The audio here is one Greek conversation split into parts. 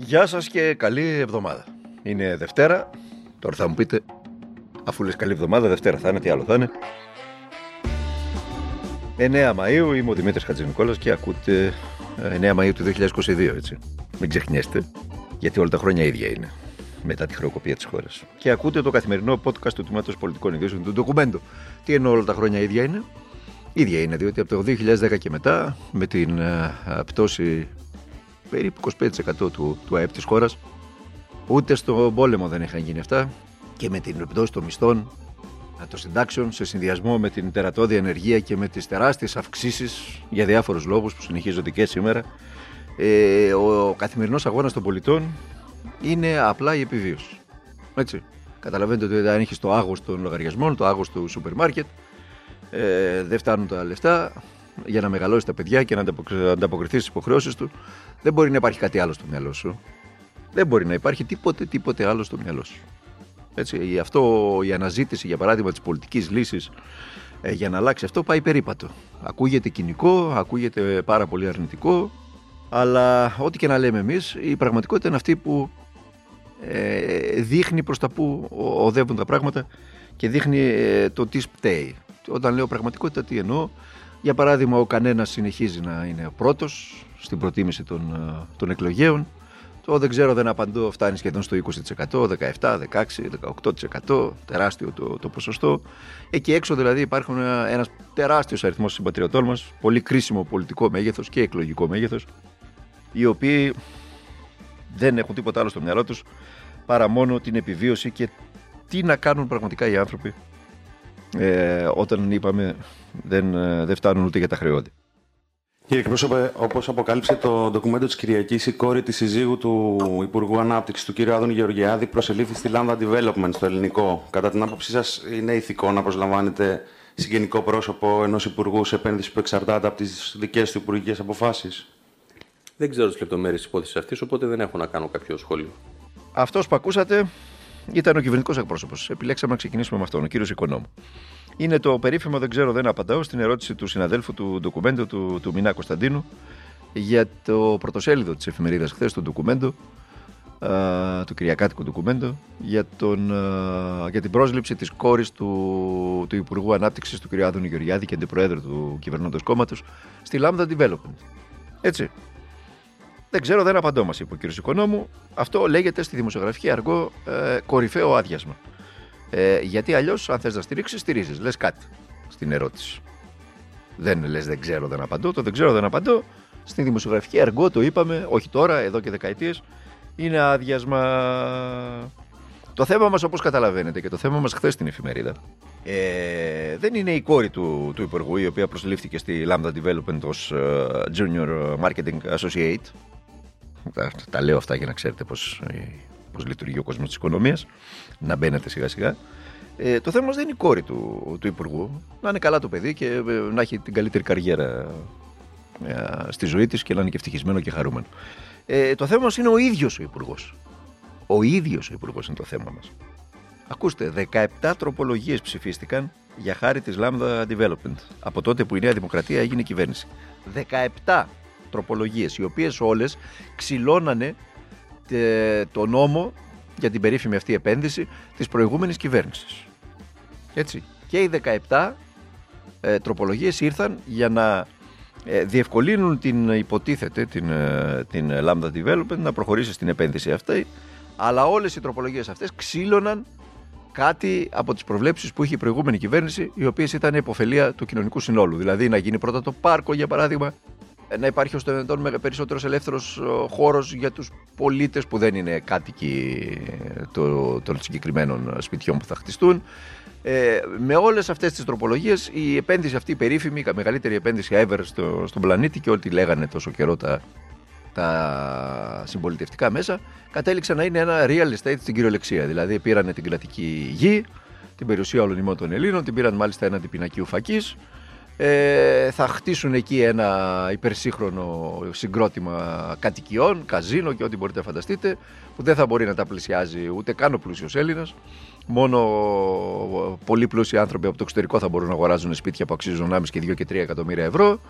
Γεια σας και καλή εβδομάδα. Είναι Δευτέρα. Τώρα θα μου πείτε, αφού λες καλή εβδομάδα, Δευτέρα θα είναι, τι άλλο θα είναι. 9 Μαΐου, είμαι ο Δημήτρης Χατζηνικόλας και ακούτε 9 Μαΐου του 2022, έτσι. Μην ξεχνιέστε, γιατί όλα τα χρόνια ίδια είναι μετά τη χρεοκοπία της χώρας. Και ακούτε το καθημερινό podcast του Τμήματος Πολιτικών Ειδήσεων του ντοκουμέντου. Τι εννοώ όλα τα χρόνια ίδια είναι. ίδια είναι, διότι από το 2010 και μετά, με την uh, πτώση περίπου 25% του, του ΑΕΠ της χώρας. Ούτε στο πόλεμο δεν είχαν γίνει αυτά και με την πτώση των μισθών των συντάξεων σε συνδυασμό με την τερατώδη ενεργεία και με τις τεράστιες αυξήσεις για διάφορους λόγους που συνεχίζονται και σήμερα ε, ο καθημερινός αγώνας των πολιτών είναι απλά η επιβίωση. Έτσι. Καταλαβαίνετε ότι αν έχει το άγχος των λογαριασμών, το άγχος του σούπερ μάρκετ, ε, δεν φτάνουν τα λεφτά, για να μεγαλώσει τα παιδιά και να ανταποκριθείς στις υποχρεώσεις του, δεν μπορεί να υπάρχει κάτι άλλο στο μυαλό σου. Δεν μπορεί να υπάρχει τίποτε, τίποτε άλλο στο μυαλό σου. Έτσι, αυτό η αναζήτηση, για παράδειγμα, της πολιτικής λύσης ε, για να αλλάξει αυτό πάει περίπατο. Ακούγεται κοινικό, ακούγεται πάρα πολύ αρνητικό, αλλά ό,τι και να λέμε εμείς, η πραγματικότητα είναι αυτή που ε, δείχνει προς τα που οδεύουν τα πράγματα και δείχνει ε, το τι πταίει. Όταν λέω πραγματικότητα, τι εννοώ, για παράδειγμα, ο κανένας συνεχίζει να είναι πρώτος στην προτίμηση των, ε, των εκλογέων. Το δεν ξέρω, δεν απαντώ, φτάνει σχεδόν στο 20%, 17, 16, 18%, τεράστιο το, το ποσοστό. Εκεί έξω δηλαδή υπάρχουν ένας τεράστιος αριθμός συμπατριωτών μας, πολύ κρίσιμο πολιτικό μέγεθος και εκλογικό μέγεθος, οι οποίοι δεν έχουν τίποτα άλλο στο μυαλό τους παρά μόνο την επιβίωση και τι να κάνουν πραγματικά οι άνθρωποι ε, όταν είπαμε δεν, ε, δεν φτάνουν ούτε για τα χρεώδη. Κύριε εκπρόσωπε, όπως αποκάλυψε το ντοκουμέντο της Κυριακής, η κόρη της συζύγου του Υπουργού Ανάπτυξης, του κ. Άδων Γεωργιάδη, προσελήφθη στη Lambda Development στο ελληνικό. Κατά την άποψή σας, είναι ηθικό να προσλαμβάνετε συγγενικό πρόσωπο ενός Υπουργού σε επένδυση που εξαρτάται από τις δικές του υπουργικές αποφάσεις; Δεν ξέρω τις λεπτομέρειες της υπόθεσης αυτής, οπότε δεν έχω να κάνω κάποιο σχόλιο. Αυτός που ακούσατε ήταν ο κυβερνητικός εκπρόσωπος. Επιλέξαμε να ξεκινήσουμε με αυτόν, ο κύριος Οικονόμου. Είναι το περίφημο, δεν ξέρω, δεν απαντάω, στην ερώτηση του συναδέλφου του ντοκουμέντου του, του Μινά Κωνσταντίνου για το πρωτοσέλιδο της εφημερίδας χθες, το ντοκουμέντο, του Κυριακάτικου ντοκουμέντο, για, τον, για την πρόσληψη της κόρης του, του Υπουργού Ανάπτυξης του κ. Άδωνη Γεωργιάδη και αντιπροέδρου του κυβερνώντος κόμματος στη Lambda Development. Έτσι. Δεν ξέρω, δεν απαντώ, μας είπε ο κ. Οικονόμου. Αυτό λέγεται στη δημοσιογραφική αργό ε, κορυφαίο άδειασμα. Ε, γιατί αλλιώς, αν θες να στηρίξεις, στηρίζεις. Λες κάτι στην ερώτηση. Δεν λες, δεν ξέρω, δεν απαντώ. Το δεν ξέρω, δεν απαντώ. Στην δημοσιογραφική αργό το είπαμε, όχι τώρα, εδώ και δεκαετίες. Είναι άδειασμα. Το θέμα μας, όπως καταλαβαίνετε, και το θέμα μας χθες στην εφημερίδα, ε, δεν είναι η κόρη του, του Υπουργού, η οποία προσλήφθηκε στη Lambda Development ως uh, Junior Marketing Associate. Τα, τα λέω αυτά για να ξέρετε πώς πώς λειτουργεί ο κόσμος της οικονομίας, να μπαίνετε σιγά σιγά. Ε, το θέμα μας δεν είναι η κόρη του, του Υπουργού. Να είναι καλά το παιδί και ε, να έχει την καλύτερη καριέρα ε, στη ζωή της και να είναι και ευτυχισμένο και χαρούμενο. Ε, το θέμα μας είναι ο ίδιος ο Υπουργός. Ο ίδιος ο Υπουργός είναι το θέμα μας. Ακούστε, 17 τροπολογίες ψηφίστηκαν για χάρη της Lambda Development από τότε που η Νέα Δημοκρατία έγινε κυβέρνηση. 17 τροπολογίες, οι οποίες όλες ξυλώνανε το νόμο για την περίφημη αυτή επένδυση της προηγούμενης κυβέρνησης. Έτσι. Και οι 17 ε, τροπολογίες ήρθαν για να ε, διευκολύνουν την υποτίθεται την, ε, την Lambda Development να προχωρήσει στην επένδυση αυτή αλλά όλες οι τροπολογίες αυτές ξύλωναν κάτι από τις προβλέψεις που είχε η προηγούμενη κυβέρνηση οι οποίες ήταν υποφελία του κοινωνικού συνόλου δηλαδή να γίνει πρώτα το πάρκο για παράδειγμα να υπάρχει ως το δυνατόν περισσότερος ελεύθερος ε, χώρος για τους πολίτες που δεν είναι κάτοικοι των συγκεκριμένων σπιτιών που θα χτιστούν. Ε, με όλες αυτές τις τροπολογίες, η επένδυση αυτή, η περίφημη, η μεγαλύτερη επένδυση ever στο, στον πλανήτη και ό,τι λέγανε τόσο καιρό τα, τα συμπολιτευτικά μέσα, κατέληξε να είναι ένα real estate στην κυριολεξία. Δηλαδή, πήραν την κρατική γη, την περιουσία όλων ημών των Ελλήνων, την πήραν μάλιστα έναντι πινακίου φακής, ε, θα χτίσουν εκεί ένα υπερσύγχρονο συγκρότημα κατοικιών, καζίνο και ό,τι μπορείτε να φανταστείτε, που δεν θα μπορεί να τα πλησιάζει ούτε καν ο πλούσιος Έλληνας. Μόνο πολύ πλούσιοι άνθρωποι από το εξωτερικό θα μπορούν να αγοράζουν σπίτια που αξίζουν 1,5 και 2 και 3 εκατομμύρια ευρώ.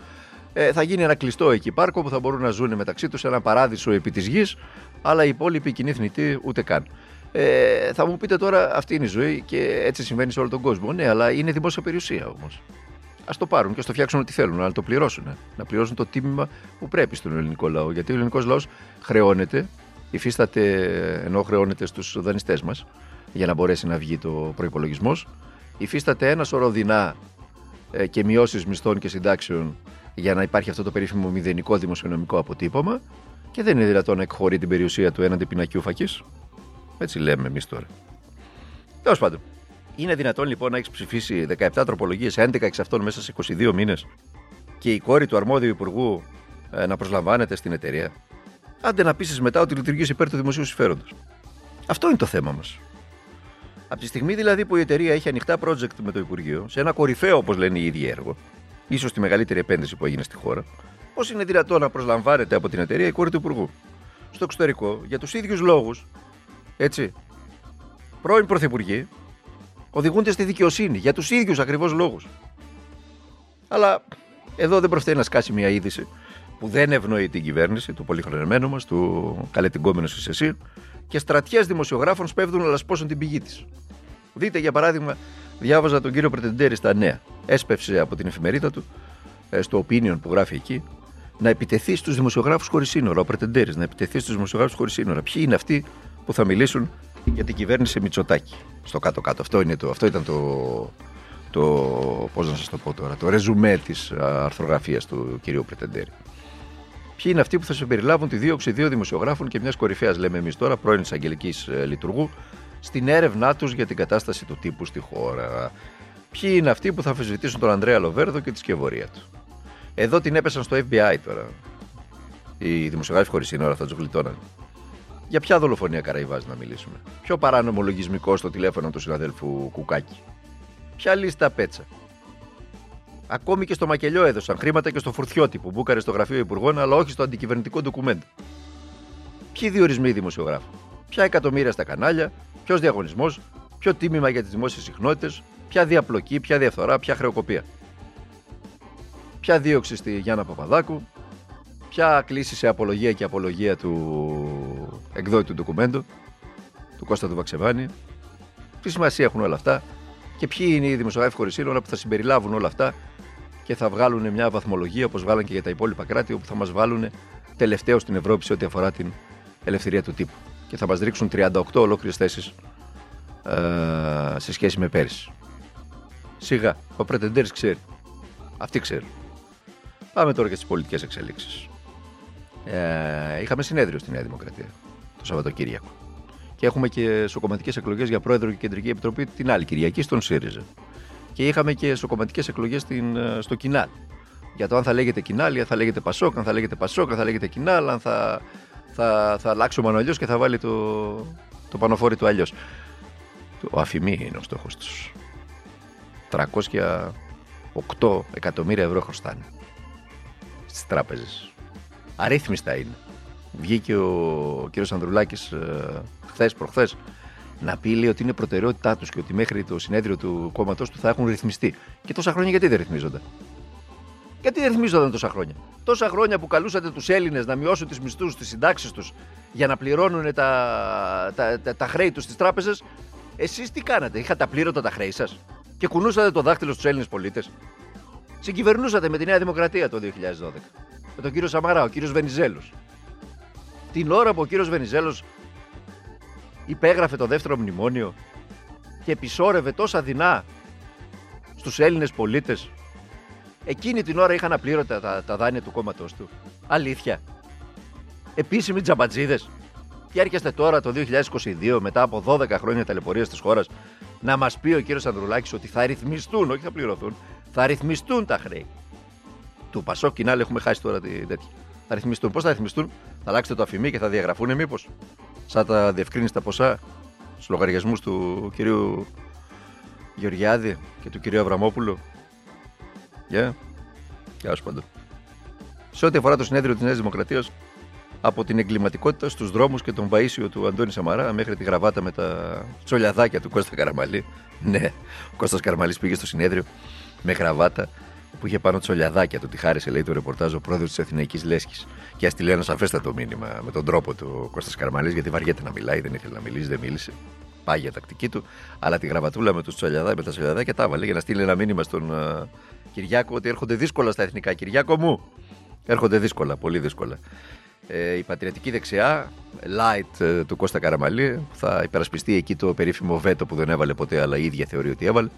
Ε, θα γίνει ένα κλειστό εκεί πάρκο που θα μπορούν να ζουν μεταξύ τους ένα παράδεισο επί της γης, αλλά οι υπόλοιποι κοινοί θνητοί ούτε καν. Ε, θα μου πείτε τώρα, αυτή είναι η ζωή και έτσι συμβαίνει σε όλο τον κόσμο. Ναι, αλλά είναι δημόσια περιουσία όμως. Α το πάρουν και ας το φτιάξουν ό,τι θέλουν, αλλά το πληρώσουν. Να πληρώσουν το τίμημα που πρέπει στον ελληνικό λαό. Γιατί ο ελληνικός λαός χρεώνεται, υφίσταται ενώ χρεώνεται στους δανειστές μας για να μπορέσει να βγει το προπολογισμό. Υφίσταται ένα σωρό δεινά ε, και μειώσεις μισθών και συντάξεων για να υπάρχει αυτό το περίφημο μηδενικό δημοσιονομικό αποτύπωμα και δεν είναι δυνατόν να εκχωρεί την περιουσία του έναντι πινακιού φακής. Έτσι λέμε εμείς τώρα. Τέλος πάντων. Είναι δυνατόν λοιπόν να έχεις ψηφίσει 17 τροπολογίες, 11 εξ αυτών μέσα σε 22 μήνες και η κόρη του αρμόδιου υπουργού ε, να προσλαμβάνεται στην εταιρεία. Άντε να πείσει μετά ότι λειτουργείς υπέρ του δημοσίου συμφέροντος. Αυτό είναι το θέμα μας. Από τη στιγμή δηλαδή που η εταιρεία έχει ανοιχτά project με το Υπουργείο, σε ένα κορυφαίο όπως λένε οι ίδιοι έργο, ίσως τη μεγαλύτερη επένδυση που έγινε στη χώρα, πώς είναι δυνατόν να προσλαμβάνεται από την εταιρεία η κόρη του Υπουργού; Στο εξωτερικό, για τους ίδιους λόγους, έτσι, πρώην πρωθυπουργοί οδηγούνται στη δικαιοσύνη για τους ίδιους ακριβώς λόγους. Αλλά εδώ δεν προφταίνει να σκάσει μια είδηση που δεν ευνοεί την κυβέρνηση, του πολυχρονεμένου μας, του καλετυγκόμενου είσαι εσύ, και στρατιές δημοσιογράφων σπέβδουν να λασπώσουν την πηγή της. Δείτε για παράδειγμα, διάβαζα τον κύριο Πρετεντέρη στα νέα. Έσπευσε από την εφημερίδα του, ε, στο opinion που γράφει εκεί, να επιτεθεί στους δημοσιογράφους χωρίς σύνορα. Ο Πρετεντέρης να επιτεθεί στους δημοσιογράφους χωρίς σύνορα. Ποιοι είναι αυτοί που θα μιλήσουν για την κυβέρνηση Μητσοτάκη. Στο κάτω-κάτω. Αυτό, είναι το, αυτό ήταν το, το, πώς να σας το πω τώρα, το ρεζουμέ της αρθρογραφίας του κυρίου Πρετεντέρη. Ποιοι είναι αυτοί που θα συμπεριλάβουν τη δίωξη δύο δημοσιογράφων και μιας κορυφαίας, λέμε εμείς τώρα, πρώην εισαγγελικής ε, λειτουργού, στην έρευνά τους για την κατάσταση του τύπου στη χώρα. Ποιοι είναι αυτοί που θα αμφισβητήσουν τον Ανδρέα Λοβέρδο και τη σκευωρία του. Εδώ την έπεσαν στο FBI τώρα. Οι δημοσιογράφοι χωρίς σύνορα θα τους γλιτώναν. Για ποια δολοφονία Καραϊβάζ να μιλήσουμε; Ποιο παράνομο λογισμικό στο τηλέφωνο του συναδέλφου Κουκάκη. Ποια λίστα πέτσα; Ακόμη και στο μακελιό έδωσαν χρήματα και στο φουρτιώτη που μπούκαρε στο γραφείο Υπουργών, αλλά όχι στο αντικυβερνητικό ντοκουμέντο. Ποιοι διορισμοί δημοσιογράφων; Ποια εκατομμύρια στα κανάλια, ποιος διαγωνισμός, ποιο τίμημα για τις δημόσιες συχνότητες, ποια διαπλοκή, ποια διαφθορά, ποια χρεοκοπία; Ποια δίωξη στη Γιάννα Παπαδάκου, ποια κλίση σε απολογία και απολογία του εκδότη του ντοκουμέντου, του Κώστα του Βαξεβάνη. Τι σημασία έχουν όλα αυτά και ποιοι είναι οι δημοσιογράφοι χωρίς σύνορα που θα συμπεριλάβουν όλα αυτά και θα βγάλουν μια βαθμολογία όπως βγάλαν και για τα υπόλοιπα κράτη, όπου θα μας βάλουν τελευταίο στην Ευρώπη σε ό,τι αφορά την ελευθερία του τύπου. Και θα μας ρίξουν 38 ολόκληρες θέσεις ε, σε σχέση με πέρυσι. Σιγά, ο Πρετεντέρη ξέρει. Αυτοί ξέρουν. Πάμε τώρα για τις πολιτικές εξελίξεις. Ε, είχαμε συνέδριο στη Νέα Δημοκρατία το Σαββατοκύριακο. Και έχουμε και σοκομματικές εκλογές για πρόεδρο και κεντρική επιτροπή την άλλη Κυριακή στον ΣΥΡΙΖΑ. Και είχαμε και σοκομματικές εκλογές ε, στο Κινάλ. Για το αν θα λέγεται Κινάλ, αν θα λέγεται Πασόκ, αν θα λέγεται Πασόκ, αν θα λέγεται Κινάλ, αν θα, θα, θα αλλάξουμε αλλιώ και θα βάλει το, το πανοφόρι του αλλιώς. Ο αφημί είναι ο στόχος τους. 308 εκατομμύρια ευρώ χρωστάνε στις τράπεζες. Αρρύθμιστα είναι. Βγήκε ο κύριος Ανδρουλάκης ε, χθες, προχθές, να πει λέει, ότι είναι προτεραιότητά τους και ότι μέχρι το συνέδριο του κόμματό του θα έχουν ρυθμιστεί. Και τόσα χρόνια γιατί δεν ρυθμίζονται; Γιατί δεν ρυθμίζονταν τόσα χρόνια; Τόσα χρόνια που καλούσατε τους Έλληνες να μειώσουν τις μισθούς, τι συντάξεις τους για να πληρώνουν τα, τα, τα, τα χρέη τους στις τράπεζες, εσείς τι κάνατε, είχατε απλήρωτα τα χρέη σας; Και κουνούσατε το δάχτυλο στους Έλληνες πολίτες; Συγκυβερνούσατε με τη Νέα Δημοκρατία το 2012. Με τον κύριο Σαμαρά, ο κύριος Βενιζέλος. Την ώρα που ο κύριος Βενιζέλος υπέγραφε το δεύτερο μνημόνιο και επισόρευε τόσα δεινά στους Έλληνες πολίτες εκείνη την ώρα είχαν απλήρωτα τα, τα δάνεια του κόμματός του. Αλήθεια. Επίσημοι τζαμπατζίδες. Και έρχεστε τώρα το 2022 μετά από 12 χρόνια ταλαιπωρίας της χώρας να μας πει ο κύριος Ανδρουλάκης ότι θα ρυθμιστούν, όχι θα πληρωθούν, θα ρυθμιστούν τα χρέη. Του Πασό Κινάλ έχουμε χάσει τώρα τη τέτοια. Θα ρυθμιστούν. Πώς θα ρυθμιστούν, θα αλλάξετε το αφημί και θα διαγραφούν μήπως σαν τα διευκρίνηστα ποσά στους λογαριασμούς του κυρίου Γεωργιάδη και του κυρίου Αβραμόπουλου. Γεια. Γεια σου παντού. Σε ό,τι αφορά το συνέδριο της Νέας Δημοκρατίας, από την εγκληματικότητα στους δρόμους και τον Παίσιο του Αντώνη Σαμαρά μέχρι τη γραβάτα με τα τσολιαδάκια του Κώστας Καραμαλή. Ναι, ο Κώστας Καραμαλής πήγε στο συνέδριο με γραβάτα που είχε πάνω τσολιαδάκια του, τη χάρισε λέει το ρεπορτάζ ο πρόεδρος της Αθηναϊκή Λέσχης. Και ας τη λέει ένα σαφέστατο μήνυμα με τον τρόπο του Κώστας Καρμαλή, γιατί βαριέται να μιλάει, δεν ήθελε να μιλήσει, δεν μίλησε. Πάγια τακτική του. Αλλά τη γραβατούλα με, τους τσολιαδά, με τα τσολιαδάκια τα έβαλε για να στείλει ένα μήνυμα στον uh, Κυριάκο ότι έρχονται δύσκολα στα εθνικά. Κυριάκο μου! Έρχονται δύσκολα, πολύ δύσκολα. Ε, η πατριωτική δεξιά, light ε, του Κώστα Καραμαλή, θα υπερασπιστεί εκεί το περίφημο βέτο που δεν έβαλε ποτέ, αλλά η ίδια θεωρεί ότι έβαλε, ε,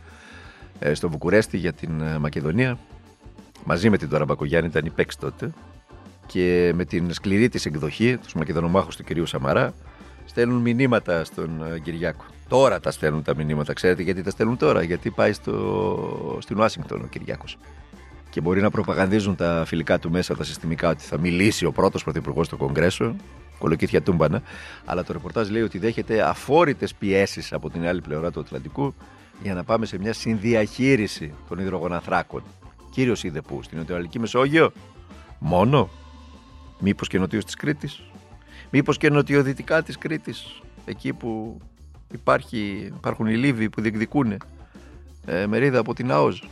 στο Βουκουρέστι για την ε, Μακεδονία. Μαζί με την Τώρα Μπακογιάννη ήταν η παίξη τότε. Και με την σκληρή της εκδοχή, τους Μακεδονομάχους του κυρίου Σαμαρά, στέλνουν μηνύματα στον ε, Κυριάκο. Τώρα τα στέλνουν τα μηνύματα. Ξέρετε γιατί τα στέλνουν τώρα, Γιατί πάει στο... στην Ουάσιγκτον ο Κυριάκος και μπορεί να προπαγανδίζουν τα φιλικά του μέσα, τα συστημικά, ότι θα μιλήσει ο πρώτος πρωθυπουργός στο Κογκρέσο. Κολοκύθια τούμπανα. Αλλά το ρεπορτάζ λέει ότι δέχεται αφόρητες πιέσεις από την άλλη πλευρά του Ατλαντικού για να πάμε σε μια συνδιαχείριση των υδρογοναθράκων. Κύριος είδε πού, στην Νοτιοανατολική Μεσόγειο; Μόνο. Μήπως και νοτιό της Κρήτης; Μήπως και νοτιοδυτικά της Κρήτης; Εκεί που υπάρχει, υπάρχουν οι Λίβοι που διεκδικούν ε, μερίδα από την ΑΟΖ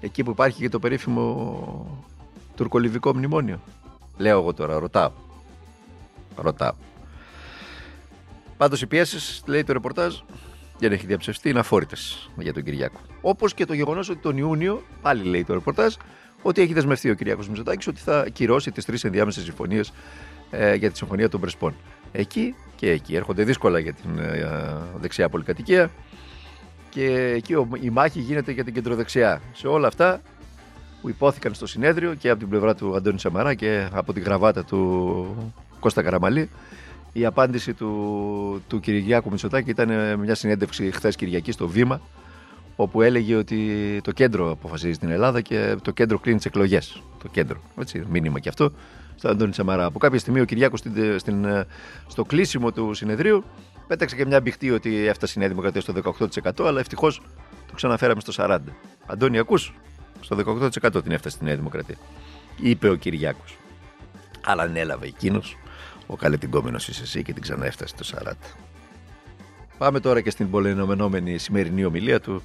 εκεί που υπάρχει και το περίφημο τουρκολιβικό μνημόνιο. Λέω εγώ τώρα, ρωτάω. Ρωτάω. Πάντως οι πιέσεις, λέει το ρεπορτάζ, δεν έχει διαψευστεί, είναι αφόρητες για τον Κυριάκο. Όπως και το γεγονός ότι τον Ιούνιο, πάλι λέει το ρεπορτάζ, ότι έχει δεσμευτεί ο Κυριάκος Μητσοτάκης ότι θα κυρώσει τις τρεις ενδιάμεσες συμφωνίες ε, για τη συμφωνία των Πρεσπών. Εκεί και εκεί έρχονται δύσκολα για την ε, δεξιά πολυκατοικία και εκεί η μάχη γίνεται για την κεντροδεξιά. Σε όλα αυτά που υπόθηκαν στο συνέδριο και από την πλευρά του Αντώνη Σαμαρά και από την γραβάτα του Κώστα Καραμαλή, η απάντηση του, του Κυριάκου Μητσοτάκη ήταν μια συνέντευξη χθες Κυριακής στο Βήμα, όπου έλεγε ότι το κέντρο αποφασίζει στην Ελλάδα και το κέντρο κλείνει τις εκλογές. Το κέντρο. Έτσι, μήνυμα και αυτό. Στον Αντώνη Σαμαρά. Από κάποια στιγμή ο Κυριάκος στο κλείσιμο του συνεδρίου Πέταξε και μια μπιχτή ότι έφτασε η Νέα Δημοκρατία στο 18%, αλλά ευτυχώς το ξαναφέραμε στο 40%. Αντώνη, ακούς, στο 18% την έφτασε η Νέα Δημοκρατία. Είπε ο Κυριάκος. Αλλά ανέλαβε εκείνος, ο καλετυγκόμενο είσαι εσύ και την ξαναέφτασε το 40%. Πάμε τώρα και στην πολυνομενόμενη σημερινή ομιλία του,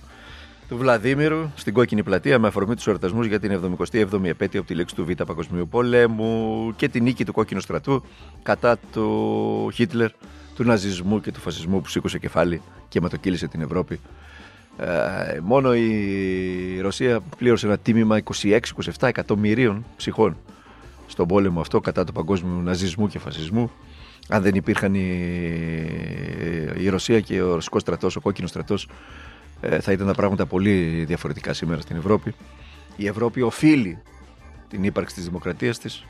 του Βλαδίμηρου στην κόκκινη πλατεία με αφορμή τους εορτασμούς για την 77η επέτειο από τη λέξη του Β' Παγκοσμίου Πολέμου και την νίκη του κόκκινου στρατού κατά του Χίτλερ του ναζισμού και του φασισμού που σήκωσε κεφάλι και ματοκύλησε την Ευρώπη. Ε, μόνο η Ρωσία πλήρωσε ένα τίμημα 26-27 εκατομμυρίων ψυχών στον πόλεμο αυτό κατά του παγκόσμιου ναζισμού και φασισμού. Αν δεν υπήρχαν η, η Ρωσία και ο Ρωσικός στρατός, ο κόκκινος στρατός, ε, θα ήταν τα πράγματα πολύ διαφορετικά σήμερα στην Ευρώπη. Η Ευρώπη οφείλει την ύπαρξη της δημοκρατίας της,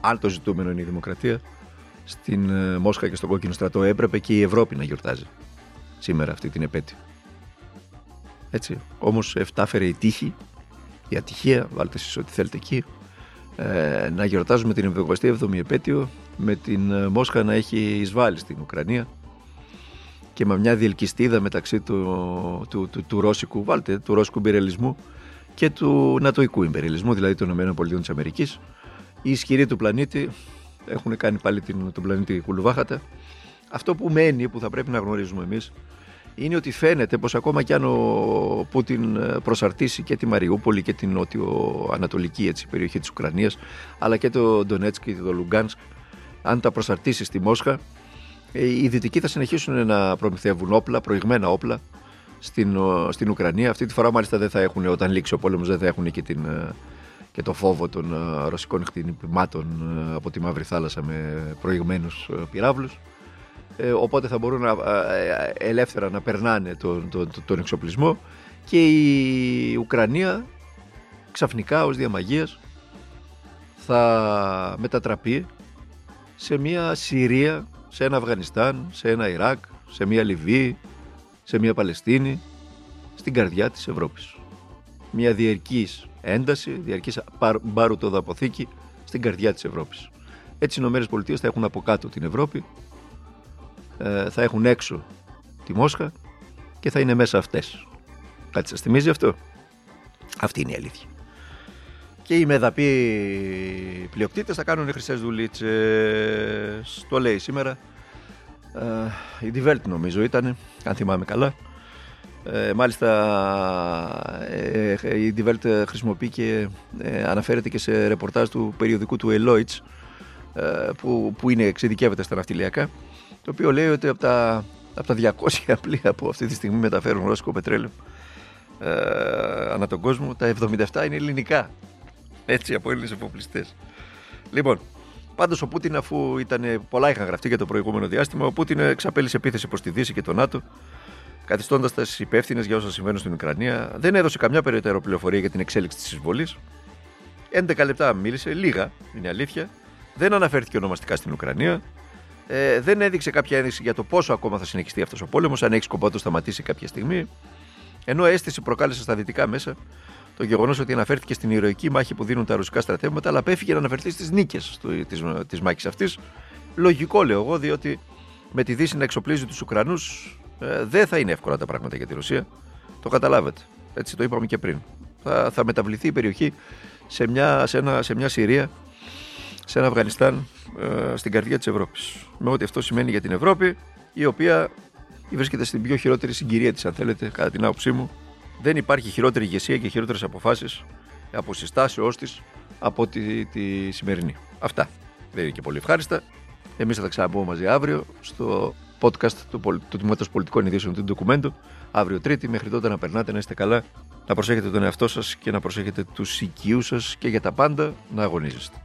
αν το ζητούμενο είναι η δημοκρατία, στην ε, Μόσχα και στον κόκκινο στρατό έπρεπε και η Ευρώπη να γιορτάζει σήμερα αυτή την επέτειο. Έτσι. Όμως εφτάφερε η τύχη, η ατυχία, βάλτε εσείς ό,τι θέλετε εκεί, ε, να γιορτάζουμε την 77η επέτειο με την ε, Μόσχα να έχει εισβάλει στην Ουκρανία και με μια διελκυστίδα μεταξύ του, του, του, του, ρώσικου, βάλτε, του ρώσικου υπερελισμού και του νατοικού υπερελισμού, δηλαδή των ΗΠΑ. Η ισχυρή του πλανήτη έχουν κάνει πάλι την, τον πλανήτη κουλουβάχατα. Αυτό που μένει, που θα πρέπει να γνωρίζουμε εμείς, είναι ότι φαίνεται πως ακόμα κι αν ο Πούτιν προσαρτήσει και τη Μαριούπολη και την νότιο-ανατολική έτσι, περιοχή της Ουκρανίας, αλλά και το Ντονέτσκ και το Λουγκάνσκ, αν τα προσαρτήσει στη Μόσχα, ε, οι Δυτικοί θα συνεχίσουν να προμηθεύουν όπλα, προηγμένα όπλα, στην, στην Ουκρανία. Αυτή τη φορά μάλιστα δεν θα έχουν, όταν λήξει ο πόλεμος, δεν θα έχουν και την ε, και το φόβο των ε, ρωσικών χτυπημάτων ε, από τη Μαύρη Θάλασσα με προηγμένους ε, πυράβλους. οπότε θα μπορούν να, ελεύθερα να περνάνε τον, τον, τον εξοπλισμό και η Ουκρανία ξαφνικά ως διαμαγείας θα μετατραπεί σε μια Συρία, σε ένα Αφγανιστάν, σε ένα Ιράκ, σε μια Λιβύη, σε μια Παλαιστίνη, στην καρδιά της Ευρώπης. Μια διαρκής ένταση, διαρκής μπάρουτο-δαποθήκη στην καρδιά της Ευρώπης. Έτσι οι ΗΠΑ θα έχουν από κάτω την Ευρώπη, ε, θα έχουν έξω τη Μόσχα και θα είναι μέσα αυτές. Κάτι σας θυμίζει αυτό; Αυτή είναι η αλήθεια. Και οι μεδαποί πλειοκτήτες θα κάνουν χρυσές δουλίτσες. Το λέει σήμερα. Ε, η Die Welt νομίζω ήταν, αν θυμάμαι καλά. Ε, μάλιστα ε, ε, η Die Welt χρησιμοποιεί και ε, αναφέρεται και σε ρεπορτάζ του περιοδικού του Eloitz ε, που, που είναι εξειδικεύεται στα ναυτιλιακά το οποίο λέει ότι από τα, από τα 200 πλοία που αυτή τη στιγμή μεταφέρουν ρώσικο πετρέλαιο ε, ανά τον κόσμο τα 77 είναι ελληνικά έτσι από Έλληνες εφοπλιστές λοιπόν Πάντως ο Πούτιν, αφού ήταν, πολλά είχαν γραφτεί για το προηγούμενο διάστημα, ο Πούτιν εξαπέλυσε επίθεση προς τη Δύση και το ΝΑΤΟ, καθιστώντας τα υπεύθυνες για όσα συμβαίνουν στην Ουκρανία. Δεν έδωσε καμιά περαιτέρω πληροφορία για την εξέλιξη της εισβολής. 11 λεπτά μίλησε, λίγα, είναι αλήθεια. Δεν αναφέρθηκε ονομαστικά στην Ουκρανία. Ε, δεν έδειξε κάποια ένδειξη για το πόσο ακόμα θα συνεχιστεί αυτός ο πόλεμος, αν έχει σκοπό το σταματήσει κάποια στιγμή. Ενώ αίσθηση προκάλεσε στα δυτικά μέσα το γεγονός ότι αναφέρθηκε στην ηρωική μάχη που δίνουν τα ρωσικά στρατεύματα, αλλά απέφυγε να αναφερθεί στις νίκες της μάχης αυτής. Λογικό λέω εγώ, διότι με τη Δύση να εξοπλίζει τους Ουκρανούς ε, δεν θα είναι εύκολα τα πράγματα για τη Ρωσία. Το καταλάβετε. Έτσι το είπαμε και πριν. Θα, θα μεταβληθεί η περιοχή σε μια, σε, ένα, σε μια Συρία, σε ένα Αφγανιστάν ε, στην καρδιά της Ευρώπης. Με ό,τι αυτό σημαίνει για την Ευρώπη, η οποία βρίσκεται στην πιο χειρότερη συγκυρία της, αν θέλετε, κατά την άποψή μου, δεν υπάρχει χειρότερη ηγεσία και χειρότερες αποφάσεις από συστάσεώς της από τη, τη σημερινή. Αυτά. Δεν είναι και πολύ ευχάριστα. Εμείς θα τα ξαναπούμε μαζί αύριο στο podcast του, του Τμήματος Πολιτικών Ειδήσεων του Ντοκουμέντου. Αύριο Τρίτη. Μέχρι τότε να περνάτε, να είστε καλά, να προσέχετε τον εαυτό σας και να προσέχετε τους οικείους σας και για τα πάντα να αγωνίζεστε.